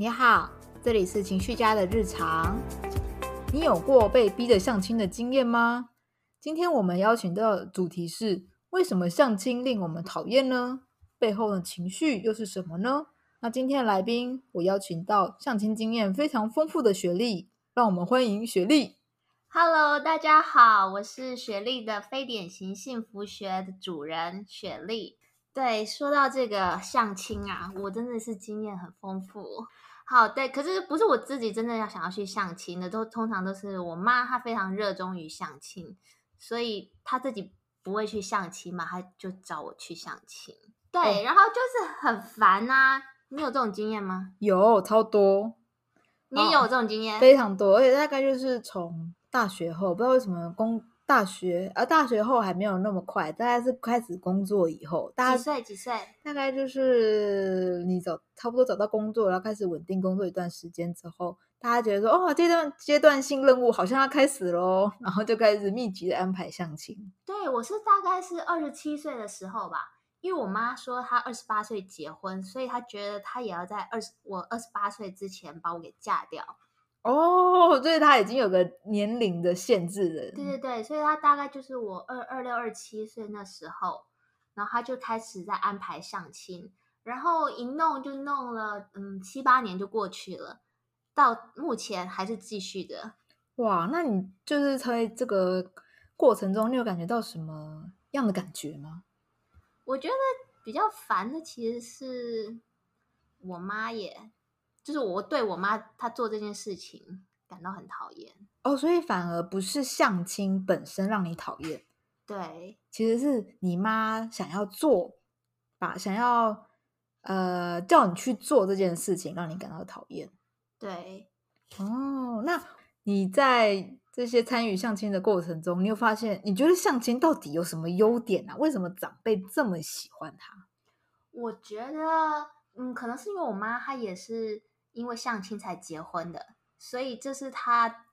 你好，这里是情绪家的日常。你有过被逼着相亲的经验吗？今天我们邀请到的主题是：为什么相亲令我们讨厌呢？背后的情绪又是什么呢？那今天的来宾，我邀请到相亲经验非常丰富的雪莉，让我们欢迎雪莉。Hello，大家好，我是雪莉的非典型幸福学的主人雪莉。对，说到这个相亲啊，我真的是经验很丰富。好，对，可是不是我自己真的要想要去相亲的，都通常都是我妈，她非常热衷于相亲，所以她自己不会去相亲嘛，她就找我去相亲。对，欸、然后就是很烦啊。你有这种经验吗？有，超多。你也有这种经验？非常多，而且大概就是从大学后，不知道为什么工。大学，而、啊、大学后还没有那么快，大概是开始工作以后，大概几岁？几岁？大概就是你找差不多找到工作，然后开始稳定工作一段时间之后，大家觉得说，哦，这段阶段性任务好像要开始喽，然后就开始密集的安排相亲。对，我是大概是二十七岁的时候吧，因为我妈说她二十八岁结婚，所以她觉得她也要在二十我二十八岁之前把我给嫁掉。哦，所以他已经有个年龄的限制了。对对对，所以他大概就是我二二六二七岁那时候，然后他就开始在安排相亲，然后一弄就弄了，嗯，七八年就过去了，到目前还是继续的。哇，那你就是在这个过程中，你有感觉到什么样的感觉吗？我觉得比较烦的其实是我妈耶。就是我对我妈她做这件事情感到很讨厌哦，所以反而不是相亲本身让你讨厌，对，其实是你妈想要做，把想要呃叫你去做这件事情让你感到讨厌，对，哦，那你在这些参与相亲的过程中，你有发现你觉得相亲到底有什么优点啊？为什么长辈这么喜欢他？我觉得，嗯，可能是因为我妈她也是。因为相亲才结婚的，所以这是他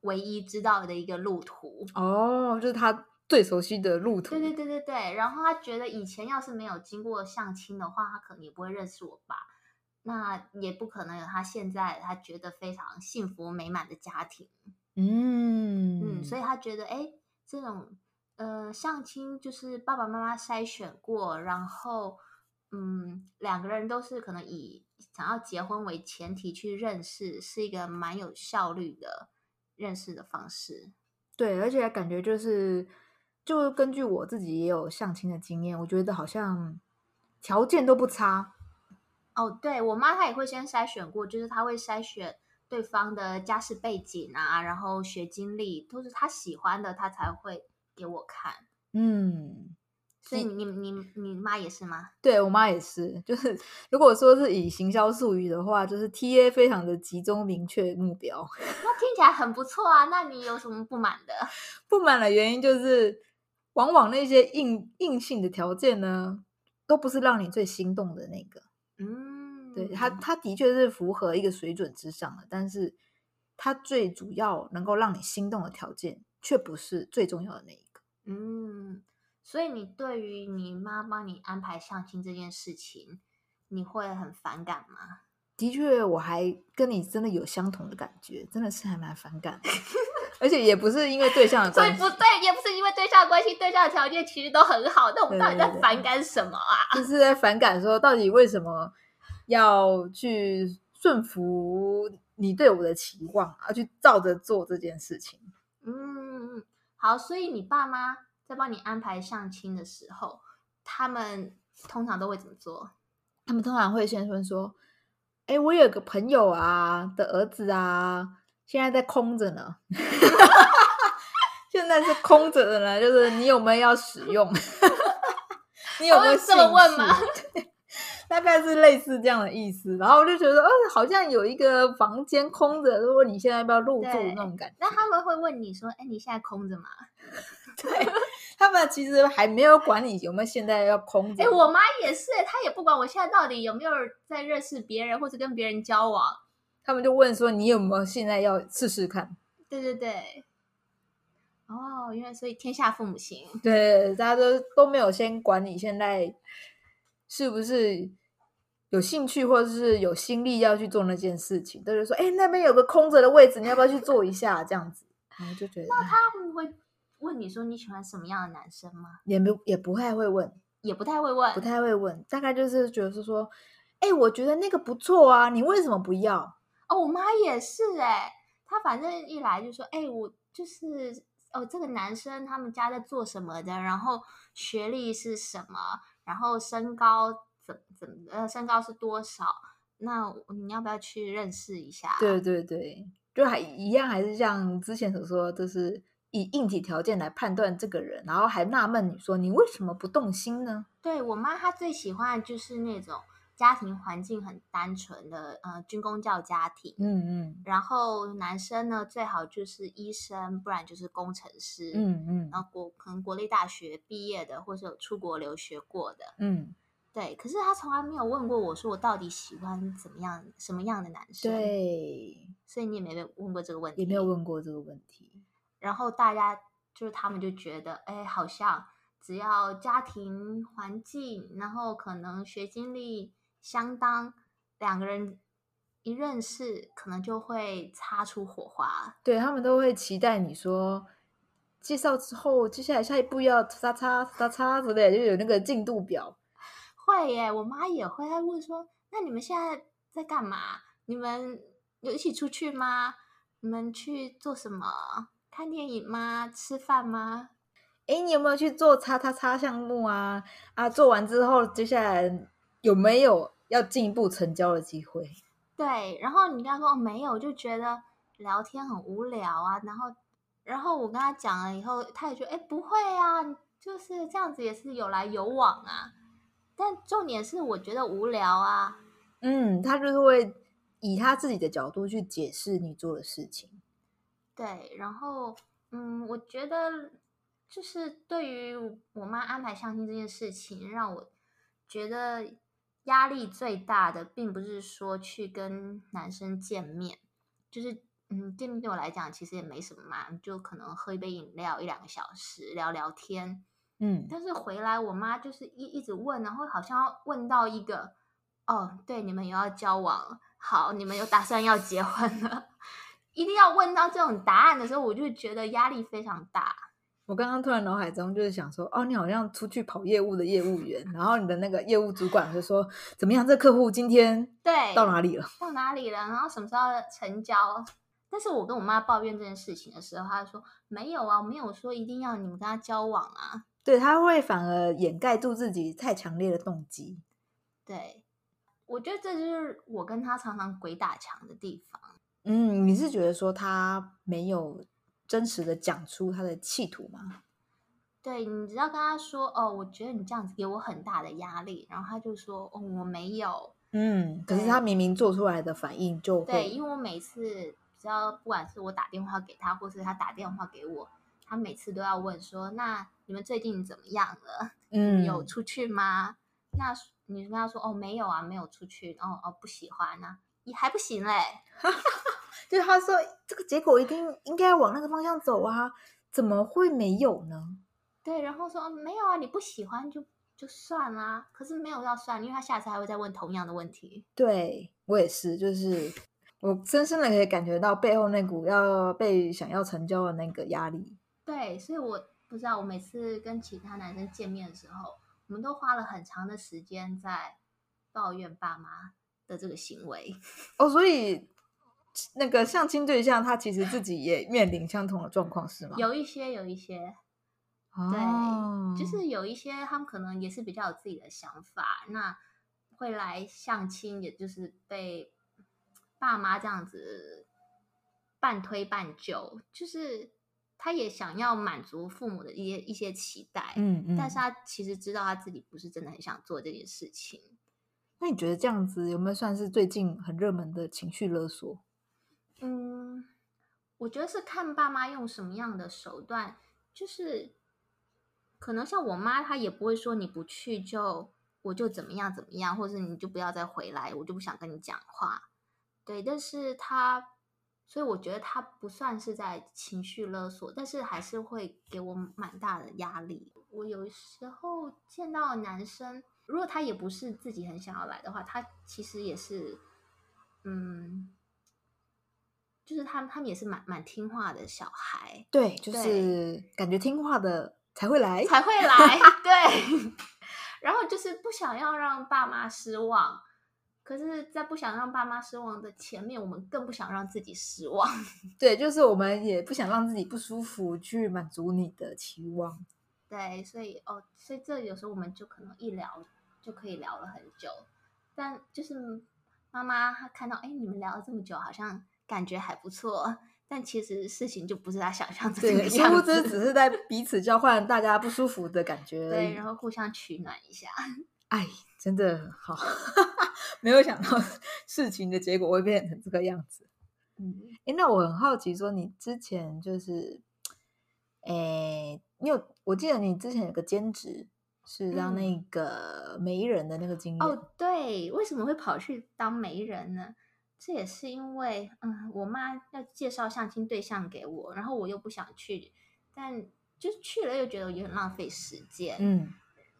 唯一知道的一个路途哦，就是他最熟悉的路途。对对对对对，然后他觉得以前要是没有经过相亲的话，他可能也不会认识我爸，那也不可能有他现在他觉得非常幸福美满的家庭。嗯嗯，所以他觉得，哎，这种呃相亲就是爸爸妈妈筛选过，然后嗯，两个人都是可能以。想要结婚为前提去认识，是一个蛮有效率的认识的方式。对，而且感觉就是，就根据我自己也有相亲的经验，我觉得好像条件都不差。哦，对，我妈她也会先筛选过，就是她会筛选对方的家世背景啊，然后学经历都是她喜欢的，她才会给我看。嗯。所以你你你你妈也是吗？对，我妈也是，就是如果说是以行销术语的话，就是 TA 非常的集中明确目标。那听起来很不错啊，那你有什么不满的？不满的原因就是，往往那些硬硬性的条件呢，都不是让你最心动的那个。嗯，对，它它的确是符合一个水准之上的，但是它最主要能够让你心动的条件，却不是最重要的那一个。嗯。所以你对于你妈帮你安排相亲这件事情，你会很反感吗？的确，我还跟你真的有相同的感觉，真的是还蛮反感的。而且也不是因为对象的关系，所以不对，也不是因为对象的关系，对象的条件其实都很好。那我们到底在反感什么啊？对对对，就是在反感说，到底为什么要去顺服你对我的期望，而去照着做这件事情？嗯，好，所以你爸妈。在帮你安排相亲的时候，他们通常都会怎么做？他们通常会先说：“哎，我有个朋友啊的儿子啊，现在在空着呢。现在是空着的呢，就是你有没有要使用？你有没有这么问吗？” 大概是类似这样的意思，然后我就觉得，呃，好像有一个房间空着，如果你现在要不要入住那种感觉。那他们会问你说：“哎，你现在空着吗？”对，他们其实还没有管你有没有现在要空着。哎，我妈也是，她也不管我现在到底有没有在认识别人或者跟别人交往，他们就问说：“你有没有现在要试试看？”对对对。哦，原来所以天下父母心。对，大家都都没有先管你现在是不是。有兴趣或者是有心力要去做那件事情，都是说，哎，那边有个空着的位置，你要不要去坐一下？这样子，然后就觉得，那他们会问你说你喜欢什么样的男生吗？也不也不太会问，也不太会问，不太会问，大概就是觉得是说，哎，我觉得那个不错啊，你为什么不要？哦，我妈也是哎，她反正一来就说，哎，我就是哦，这个男生他们家在做什么的，然后学历是什么，然后身高。怎怎呃，身高是多少？那你要不要去认识一下？对对对，就还一样，还是像之前所说，就是以硬体条件来判断这个人，然后还纳闷你说你为什么不动心呢？对，我妈，她最喜欢的就是那种家庭环境很单纯的呃军工教家庭，嗯嗯，然后男生呢最好就是医生，不然就是工程师，嗯嗯，然后国可能国立大学毕业的，或是有出国留学过的，嗯。对，可是他从来没有问过我说我到底喜欢怎么样、什么样的男生。对，所以你也没问过这个问题，也没有问过这个问题。然后大家就是他们就觉得，哎，好像只要家庭环境，然后可能学经历相当，两个人一认识，可能就会擦出火花。对，他们都会期待你说介绍之后，接下来下一步要叉叉叉叉之类，就有那个进度表。会耶，我妈也会。她问说：“那你们现在在干嘛？你们有一起出去吗？你们去做什么？看电影吗？吃饭吗？诶，你有没有去做叉叉叉项目啊？啊，做完之后，接下来有没有要进一步成交的机会？”对，然后你跟他说没有，就觉得聊天很无聊啊。然后，然后我跟他讲了以后，他也觉得：“诶，不会啊，就是这样子，也是有来有往啊。”但重点是，我觉得无聊啊。嗯，他就是会以他自己的角度去解释你做的事情。对，然后，嗯，我觉得就是对于我妈安排相亲这件事情，让我觉得压力最大的，并不是说去跟男生见面，就是，嗯，见面对我来讲其实也没什么嘛，就可能喝一杯饮料一两个小时，聊聊天。嗯，但是回来我妈就是一一直问，然后好像要问到一个，哦，对，你们有要交往，好，你们有打算要结婚了，一定要问到这种答案的时候，我就觉得压力非常大。我刚刚突然脑海中就是想说，哦，你好像出去跑业务的业务员，然后你的那个业务主管就说，怎么样，这客户今天对到哪里了？到哪里了？然后什么时候成交？但是我跟我妈抱怨这件事情的时候，她就说没有啊，我没有说一定要你们跟他交往啊。对，他会反而掩盖住自己太强烈的动机。对，我觉得这就是我跟他常常鬼打墙的地方。嗯，你是觉得说他没有真实的讲出他的企图吗？对，你只要跟他说哦，我觉得你这样子给我很大的压力，然后他就说哦，我没有。嗯，可是他明明做出来的反应就。对，因为我每次只要不管是我打电话给他，或是他打电话给我。他每次都要问说：“那你们最近怎么样了？嗯，有出去吗？”那你跟他说：“哦，没有啊，没有出去。哦”哦哦，不喜欢啊，你还不行嘞。就是他说这个结果一定应该要往那个方向走啊，怎么会没有呢？对，然后说：“没有啊，你不喜欢就就算啦。”可是没有要算，因为他下次还会再问同样的问题。对，我也是，就是我深深的可以感觉到背后那股要被想要成交的那个压力。对，所以我不知道，我每次跟其他男生见面的时候，我们都花了很长的时间在抱怨爸妈的这个行为。哦，所以那个相亲对象他其实自己也面临相同的状况，是吗？有一些，有一些，哦，对，就是有一些他们可能也是比较有自己的想法，那会来相亲，也就是被爸妈这样子半推半就，就是。他也想要满足父母的一些一些期待，嗯嗯，但是他其实知道他自己不是真的很想做这件事情。那你觉得这样子有没有算是最近很热门的情绪勒索？嗯，我觉得是看爸妈用什么样的手段，就是可能像我妈，她也不会说你不去就我就怎么样怎么样，或者是你就不要再回来，我就不想跟你讲话。对，但是她。所以我觉得他不算是在情绪勒索，但是还是会给我蛮大的压力。我有时候见到男生，如果他也不是自己很想要来的话，他其实也是，嗯，就是他他们也是蛮蛮听话的小孩。对，就是感觉听话的才会来，才会来。对，然后就是不想要让爸妈失望。可是，在不想让爸妈失望的前面，我们更不想让自己失望。对，就是我们也不想让自己不舒服，去满足你的期望。对，所以哦，所以这有时候我们就可能一聊就可以聊了很久。但就是妈妈她看到，哎，你们聊了这么久，好像感觉还不错。但其实事情就不是他想象的这个样子。殊不知只是在彼此交换大家不舒服的感觉。对，然后互相取暖一下。哎，真的好。没有想到事情的结果会变成这个样子。嗯，诶，那我很好奇，说你之前就是，哎，你有我记得你之前有个兼职是当那个媒人的那个经验。嗯、哦，对，为什么会跑去当媒人呢？这也是因为，嗯，我妈要介绍相亲对象给我，然后我又不想去，但就去了又觉得有点浪费时间。嗯，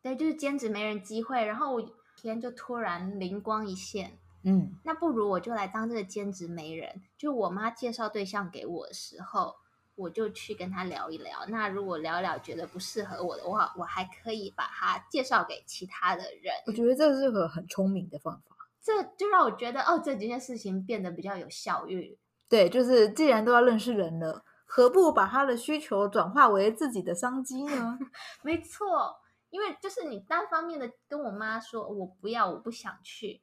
对，就是兼职没人机会，然后我。天就突然灵光一现，嗯，那不如我就来当这个兼职媒人。就我妈介绍对象给我的时候，我就去跟他聊一聊。那如果聊一聊觉得不适合我的话，我还可以把他介绍给其他的人。我觉得这是个很聪明的方法。这就让我觉得哦，这几件事情变得比较有效率。对，就是既然都要认识人了，何不把他的需求转化为自己的商机呢？没错。因为就是你单方面的跟我妈说，我不要，我不想去，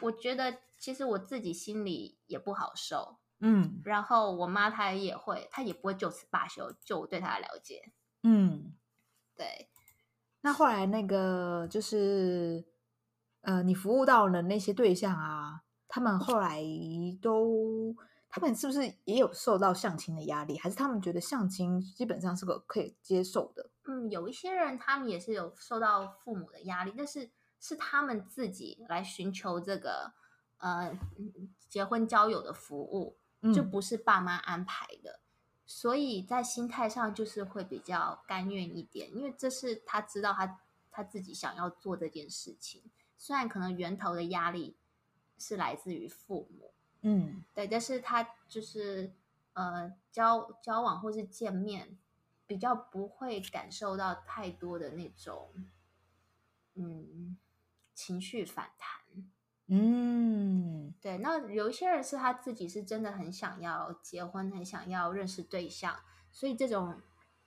我觉得其实我自己心里也不好受，嗯，然后我妈她也会，她也不会就此罢休，就我对她的了解，嗯，对。那后来那个就是，呃，你服务到的那些对象啊，他们后来都，他们是不是也有受到相亲的压力，还是他们觉得相亲基本上是个可以接受的？嗯，有一些人他们也是有受到父母的压力，但是是他们自己来寻求这个呃结婚交友的服务，就不是爸妈安排的，嗯，所以在心态上就是会比较甘愿一点，因为这是他知道他他自己想要做这件事情，虽然可能源头的压力是来自于父母，嗯，对，但是他就是呃交交往或是见面。比较不会感受到太多的那种，嗯，情绪反弹。嗯，对。那有一些人是他自己是真的很想要结婚，很想要认识对象，所以这种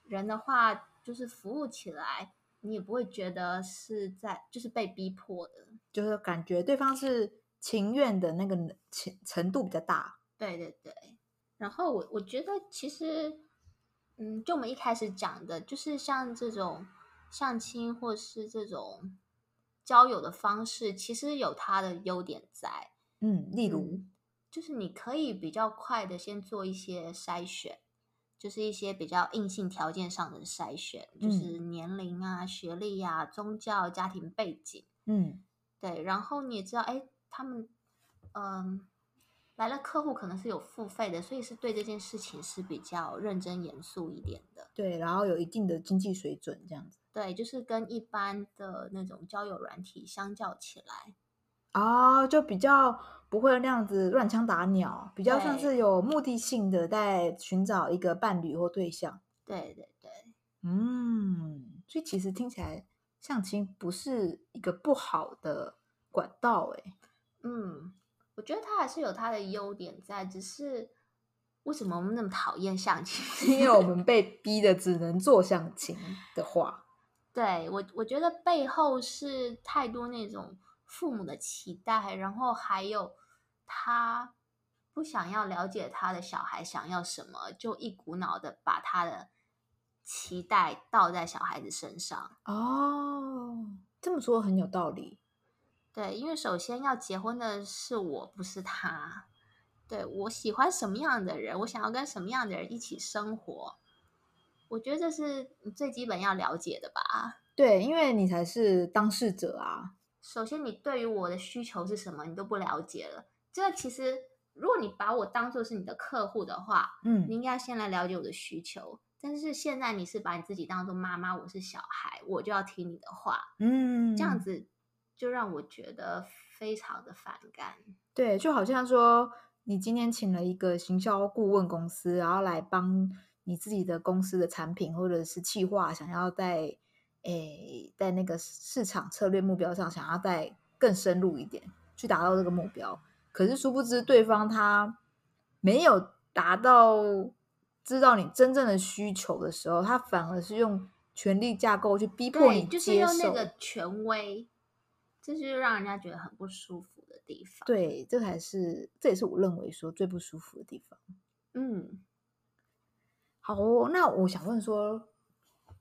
人的话，就是服务起来，你也不会觉得是在就是被逼迫的，就是感觉对方是情愿的那个程程度比较大。对对对。然后我我觉得其实。嗯，就我们一开始讲的，就是像这种相亲或是这种交友的方式，其实有它的优点在。嗯，例如，嗯，就是你可以比较快的先做一些筛选，就是一些比较硬性条件上的筛选，就是年龄啊、学历啊、宗教、家庭背景。嗯，对。然后你也知道，哎，他们，嗯。来了客户可能是有付费的，所以是对这件事情是比较认真严肃一点的。对，然后有一定的经济水准这样子。对，就是跟一般的那种交友软体相较起来，哦，就比较不会那样子乱枪打鸟，比较像是有目的性的在寻找一个伴侣或对象。对对对，嗯，所以其实听起来相亲不是一个不好的管道，哎，嗯。我觉得它还是有它的优点在，只是为什么我们那么讨厌相亲？因为我们被逼的只能做相亲的话，对，我我觉得背后是太多那种父母的期待，然后还有他不想要了解他的小孩想要什么，就一股脑的把他的期待倒在小孩子身上。哦，这么说很有道理。对，因为首先要结婚的是我，不是他。对，我喜欢什么样的人，我想要跟什么样的人一起生活，我觉得这是你最基本要了解的吧。对，因为你才是当事者啊。首先，你对于我的需求是什么，你都不了解了。这其实，如果你把我当做是你的客户的话，嗯，你应该先来了解我的需求。但是现在你是把你自己当做妈妈，我是小孩，我就要听你的话，嗯，这样子。就让我觉得非常的反感。对，就好像说，你今天请了一个行销顾问公司，然后来帮你自己的公司的产品或者是企划，想要在诶在那个市场策略目标上，想要再更深入一点，去达到这个目标。可是殊不知，对方他没有达到知道你真正的需求的时候，他反而是用权力架构去逼迫你接受，就是用那个权威，这就是让人家觉得很不舒服的地方。对，这才是这也是我认为说最不舒服的地方。嗯，好，那我想问说。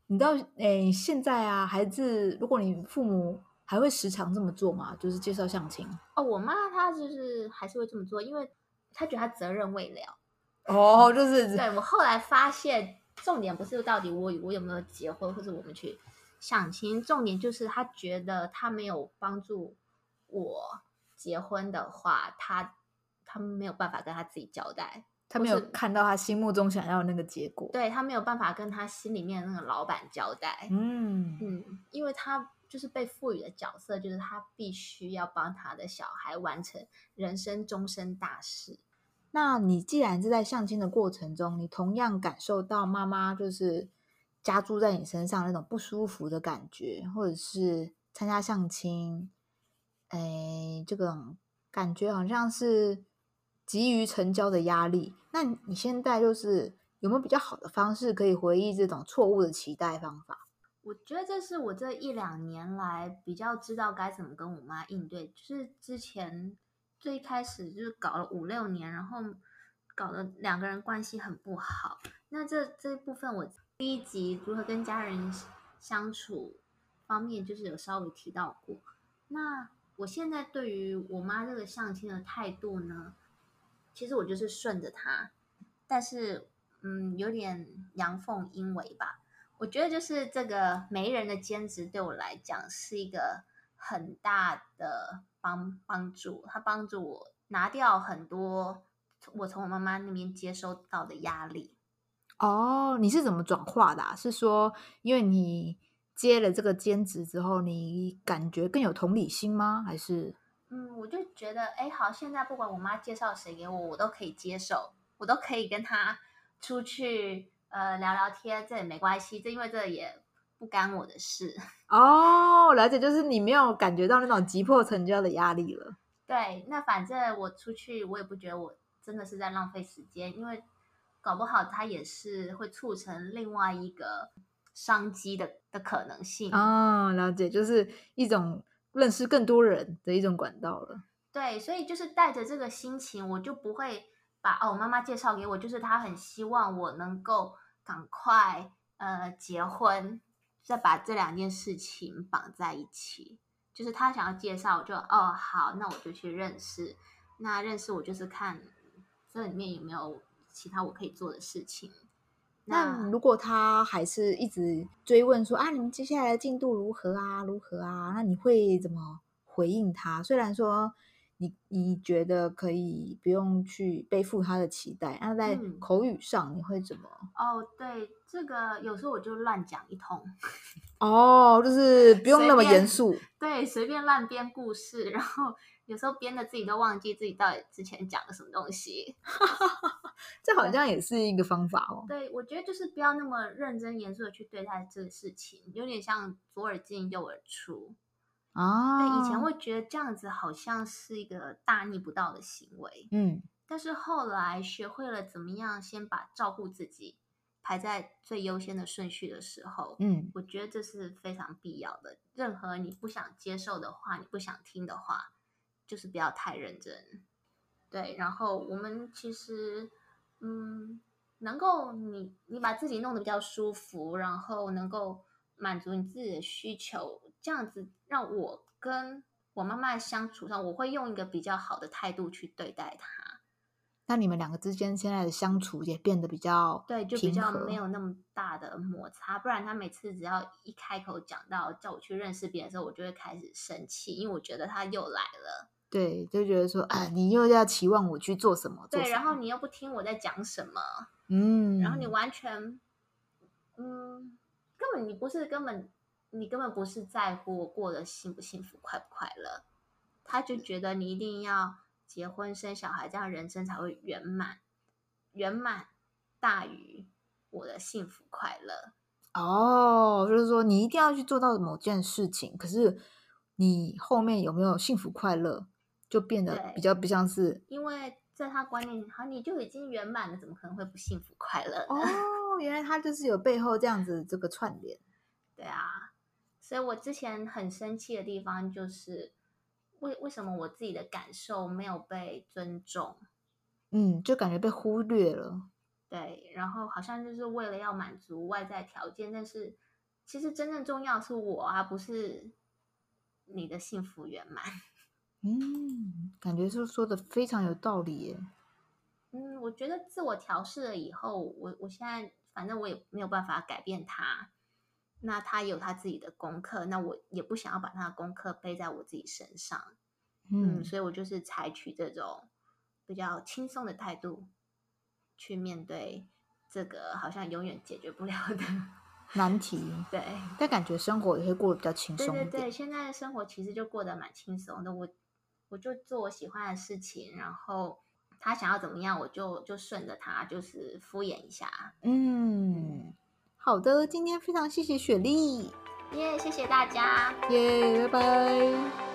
你知道，诶，现在啊，孩子，如果你父母还会时常这么做吗？就是介绍相亲。哦，我妈她就是还是会这么做，因为她觉得她责任未了。哦，就是对，我后来发现，重点不是到底我我有没有结婚，或者我们去相亲，重点就是她觉得她没有帮助我结婚的话，她她没有办法跟她自己交代。他没有看到他心目中想要的那个结果，对，他没有办法跟他心里面的那个老板交代。嗯嗯，因为他就是被赋予的角色，就是他必须要帮他的小孩完成人生终身大事。那你既然是在相亲的过程中，你同样感受到妈妈就是加注在你身上那种不舒服的感觉，或者是参加相亲，哎，这个感觉好像是。急于成交的压力，那你现在就是有没有比较好的方式可以回忆这种错误的期待方法？我觉得这是我这一两年来比较知道该怎么跟我妈应对。就是之前最开始就是搞了五六年，然后搞得两个人关系很不好。那这这部分我第一集如何跟家人相处方面就是有稍微提到过。那我现在对于我妈这个相亲的态度呢？其实我就是顺着他，但是嗯，有点阳奉阴违吧。我觉得就是这个媒人的兼职对我来讲是一个很大的帮帮助，他帮助我拿掉很多我从我妈妈那边接收到的压力。哦，你是怎么转化的？是说因为你接了这个兼职之后，你感觉更有同理心吗？还是？嗯，我就觉得，哎，好，现在不管我妈介绍谁给我，我都可以接受，我都可以跟她出去，呃，聊聊天，这也没关系，这因为这也不干我的事。哦，了解，就是你没有感觉到那种急迫成交的压力了。对，那反正我出去，我也不觉得我真的是在浪费时间，因为搞不好它也是会促成另外一个商机的的可能性。哦，了解，就是一种。认识更多人的一种管道了。对，所以就是带着这个心情，我就不会把哦，妈妈介绍给我，就是她很希望我能够赶快呃结婚，再把这两件事情绑在一起。就是她想要介绍，我就哦好，那我就去认识。那认识我就是看这里面有没有其他我可以做的事情。那如果他还是一直追问说啊，你们接下来的进度如何啊？如何啊？那你会怎么回应他？虽然说你你觉得可以不用去背负他的期待，那在口语上你会怎么？嗯、哦，对，这个有时候我就乱讲一通。哦，就是不 用那么严肃。对，随便乱编故事，然后。有时候编的自己都忘记自己到底之前讲了什么东西，这好像也是一个方法哦。对，我觉得就是不要那么认真严肃的去对待这个事情，有点像左耳进右耳出啊。对，以前会觉得这样子好像是一个大逆不道的行为，嗯，但是后来学会了怎么样先把照顾自己排在最优先的顺序的时候，嗯，我觉得这是非常必要的。任何你不想接受的话，你不想听的话。就是不要太认真，对。然后我们其实，嗯，能够你你把自己弄得比较舒服，然后能够满足你自己的需求，这样子让我跟我妈妈相处上，我会用一个比较好的态度去对待她。那你们两个之间现在的相处也变得比较对，就比较没有那么大的摩擦。不然他每次只要一开口讲到叫我去认识别人的时候，我就会开始生气，因为我觉得他又来了。对，就觉得说，哎，你又要期望我去做什么？对，然后你又不听我在讲什么，嗯，然后你完全，嗯，根本你不是根本你根本不是在乎我过得幸不幸福、快不快乐，他就觉得你一定要结婚生小孩，这样人生才会圆满，圆满大于我的幸福快乐。哦，就是说你一定要去做到某件事情，可是你后面有没有幸福快乐，就变得比较不像是。因为在他观念，好，你就已经圆满了，怎么可能会不幸福快乐？哦，原来他就是有背后这样子这个串联。对啊，所以我之前很生气的地方就是，为为什么我自己的感受没有被尊重？嗯，就感觉被忽略了。对，然后好像就是为了要满足外在条件，但是其实真正重要是我啊，不是你的幸福圆满。嗯，感觉是说的非常有道理耶。嗯，我觉得自我调试了以后，我我现在反正我也没有办法改变他，那他有他自己的功课，那我也不想要把他的功课背在我自己身上。嗯，嗯，所以我就是采取这种比较轻松的态度。去面对这个好像永远解决不了的 难题，对，但感觉生活也会过得比较轻松。对对对，现在的生活其实就过得蛮轻松的。我我就做我喜欢的事情，然后他想要怎么样，我就就顺着他，就是敷衍一下。嗯，好的，今天非常谢谢雪莉，耶，谢谢大家，耶，拜拜。